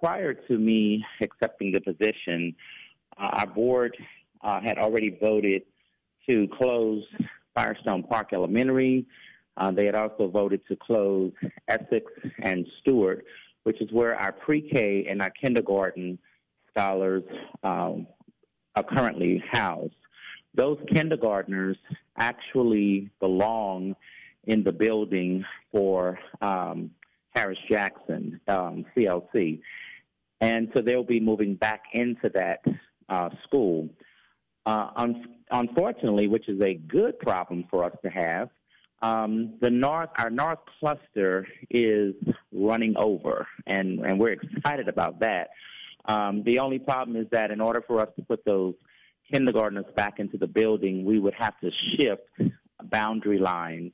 prior to me accepting the position, uh, our board uh, had already voted to close Firestone Park Elementary. Uh, they had also voted to close Essex and Stewart, which is where our pre-K and our kindergarten scholars um, are currently housed. Those kindergartners actually belong in the building for um, Harris Jackson um, CLC, and so they'll be moving back into that uh, school. Uh, un- unfortunately, which is a good problem for us to have, um, the north, our north cluster is running over, and, and we're excited about that. Um, the only problem is that in order for us to put those kindergartners back into the building, we would have to shift boundary lines,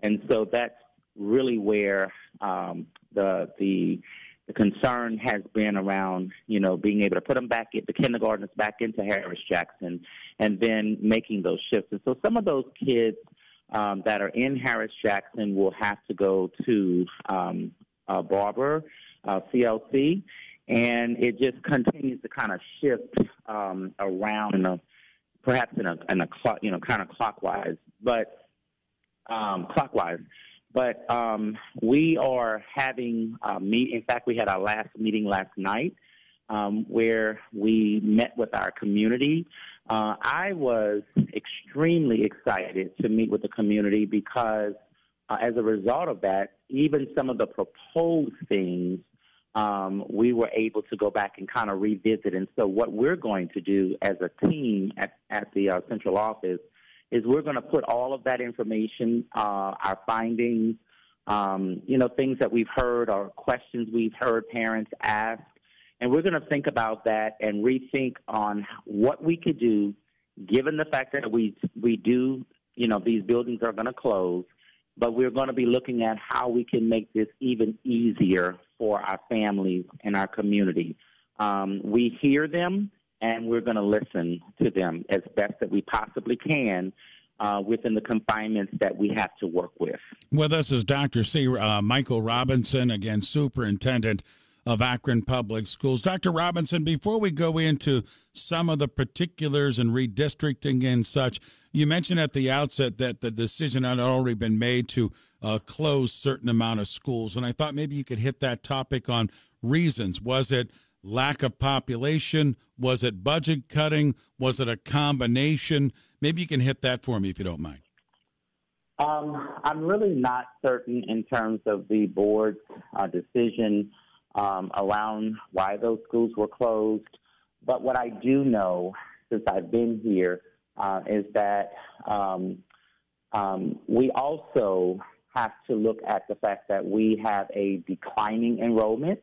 and so that's really where um, the the the concern has been around, you know, being able to put them back, get the kindergartners back into Harris Jackson, and then making those shifts. And so some of those kids um, that are in Harris Jackson will have to go to um, uh, Barber, uh, CLC, and it just continues to kind of shift um, around in a perhaps in a in a clock, you know, kind of clockwise, but um, clockwise. But um, we are having a meet. In fact, we had our last meeting last night um, where we met with our community. Uh, I was extremely excited to meet with the community because, uh, as a result of that, even some of the proposed things um, we were able to go back and kind of revisit. And so, what we're going to do as a team at, at the uh, central office is we're going to put all of that information, uh, our findings, um, you know, things that we've heard or questions we've heard parents ask, and we're going to think about that and rethink on what we could do, given the fact that we we do, you know, these buildings are going to close, but we're going to be looking at how we can make this even easier for our families and our community. Um, we hear them, and we're going to listen to them as best that we possibly can. Uh, within the confinements that we have to work with. With us is Dr. C. Uh, Michael Robinson, again, Superintendent of Akron Public Schools. Dr. Robinson, before we go into some of the particulars and redistricting and such, you mentioned at the outset that the decision had already been made to uh, close certain amount of schools, and I thought maybe you could hit that topic on reasons. Was it lack of population? Was it budget cutting? Was it a combination? Maybe you can hit that for me if you don't mind. Um, I'm really not certain in terms of the board's uh, decision um, around why those schools were closed. But what I do know, since I've been here, uh, is that um, um, we also have to look at the fact that we have a declining enrollment.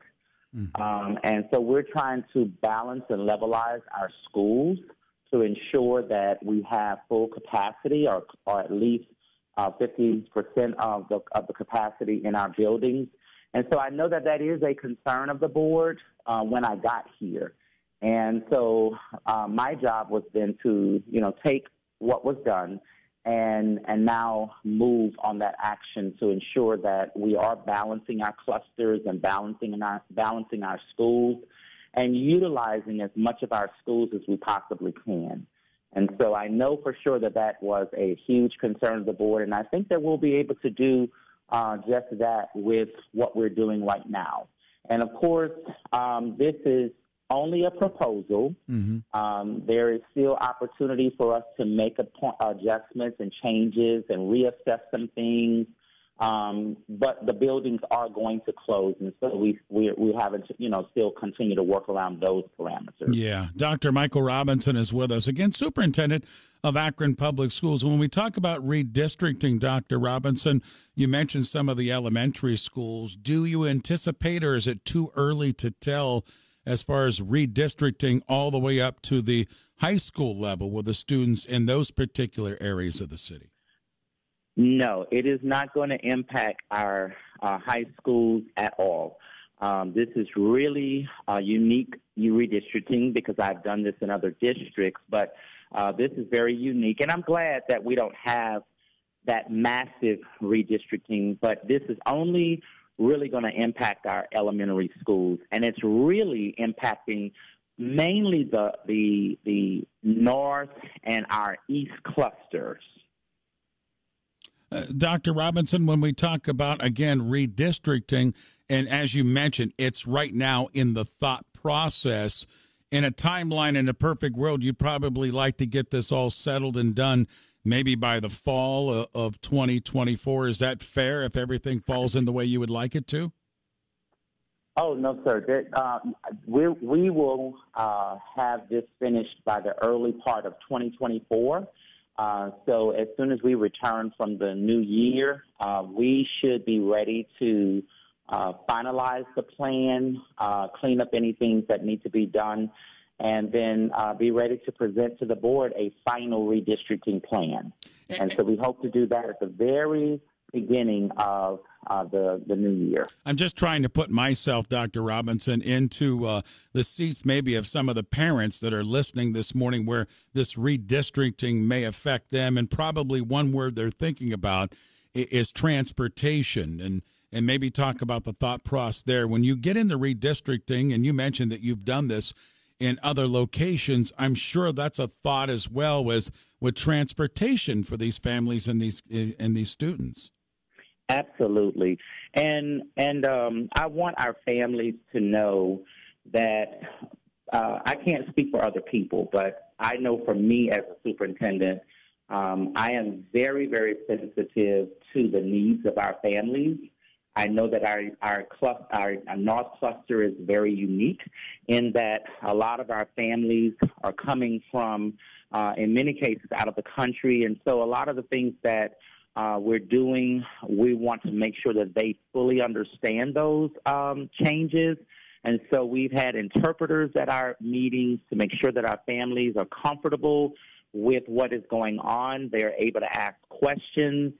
Mm-hmm. Um, and so we're trying to balance and levelize our schools to ensure that we have full capacity or, or at least uh, 50% of the, of the capacity in our buildings and so I know that that is a concern of the board uh, when I got here. And so uh, my job was then to, you know, take what was done and and now move on that action to ensure that we are balancing our clusters and balancing our balancing our schools and utilizing as much of our schools as we possibly can. And so I know for sure that that was a huge concern of the board, and I think that we'll be able to do uh, just that with what we're doing right now. And of course, um, this is only a proposal. Mm-hmm. Um, there is still opportunity for us to make point, adjustments and changes and reassess some things. Um, but the buildings are going to close, and so we we we haven't you know still continue to work around those parameters. Yeah, Dr. Michael Robinson is with us again, Superintendent of Akron Public Schools. When we talk about redistricting, Dr. Robinson, you mentioned some of the elementary schools. Do you anticipate, or is it too early to tell? As far as redistricting all the way up to the high school level with the students in those particular areas of the city? No, it is not going to impact our uh, high schools at all. Um, this is really uh, unique redistricting because I've done this in other districts, but uh, this is very unique. And I'm glad that we don't have that massive redistricting, but this is only really going to impact our elementary schools, and it's really impacting mainly the the the north and our east clusters. Uh, Dr. Robinson, when we talk about again redistricting, and as you mentioned, it's right now in the thought process. In a timeline in a perfect world, you'd probably like to get this all settled and done maybe by the fall of 2024. Is that fair if everything falls in the way you would like it to? Oh, no, sir. Uh, we, we will uh, have this finished by the early part of 2024. Uh, so as soon as we return from the new year, uh, we should be ready to uh, finalize the plan, uh, clean up any things that need to be done, and then uh, be ready to present to the board a final redistricting plan. And so we hope to do that at the very beginning of uh, the the new year. I'm just trying to put myself, Dr. Robinson, into uh, the seats maybe of some of the parents that are listening this morning, where this redistricting may affect them, and probably one word they're thinking about is transportation and and maybe talk about the thought process there. When you get into redistricting, and you mentioned that you've done this in other locations, I'm sure that's a thought as well with with transportation for these families and these and these students. Absolutely, and and um, I want our families to know that uh, I can't speak for other people, but I know for me as a superintendent, um, I am very very sensitive to the needs of our families I know that our our, cluster, our, North cluster is very unique in that a lot of our families are coming from, uh, in many cases, out of the country, and so a lot of the things that uh, we're doing, we want to make sure that they fully understand those um, changes. And so we've had interpreters at our meetings to make sure that our families are comfortable with what is going on. They're able to ask questions.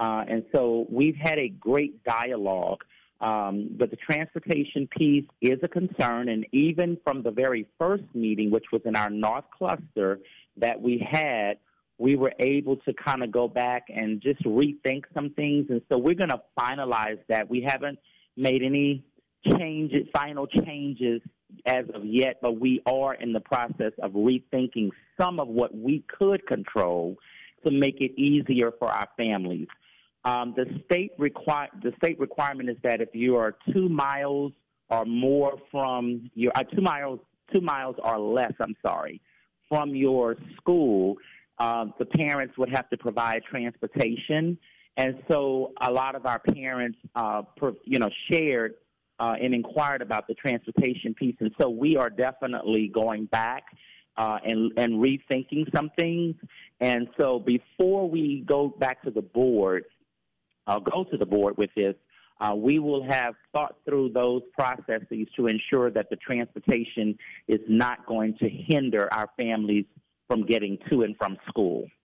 Uh, and so we've had a great dialogue. Um, but the transportation piece is a concern, and even from the very first meeting, which was in our North Cluster that we had, we were able to kind of go back and just rethink some things. And so we're going to finalize that. We haven't made any changes, final changes as of yet, but we are in the process of rethinking some of what we could control to make it easier for our families. Um, the state require the state requirement is that if you are two miles or more from your uh, two miles two miles or less, I'm sorry, from your school, uh, the parents would have to provide transportation, and so a lot of our parents, uh, per, you know, shared uh, and inquired about the transportation piece, and so we are definitely going back. Uh, and, and rethinking some things. And so before we go back to the board, uh, go to the board with this, uh, we will have thought through those processes to ensure that the transportation is not going to hinder our families from getting to and from school.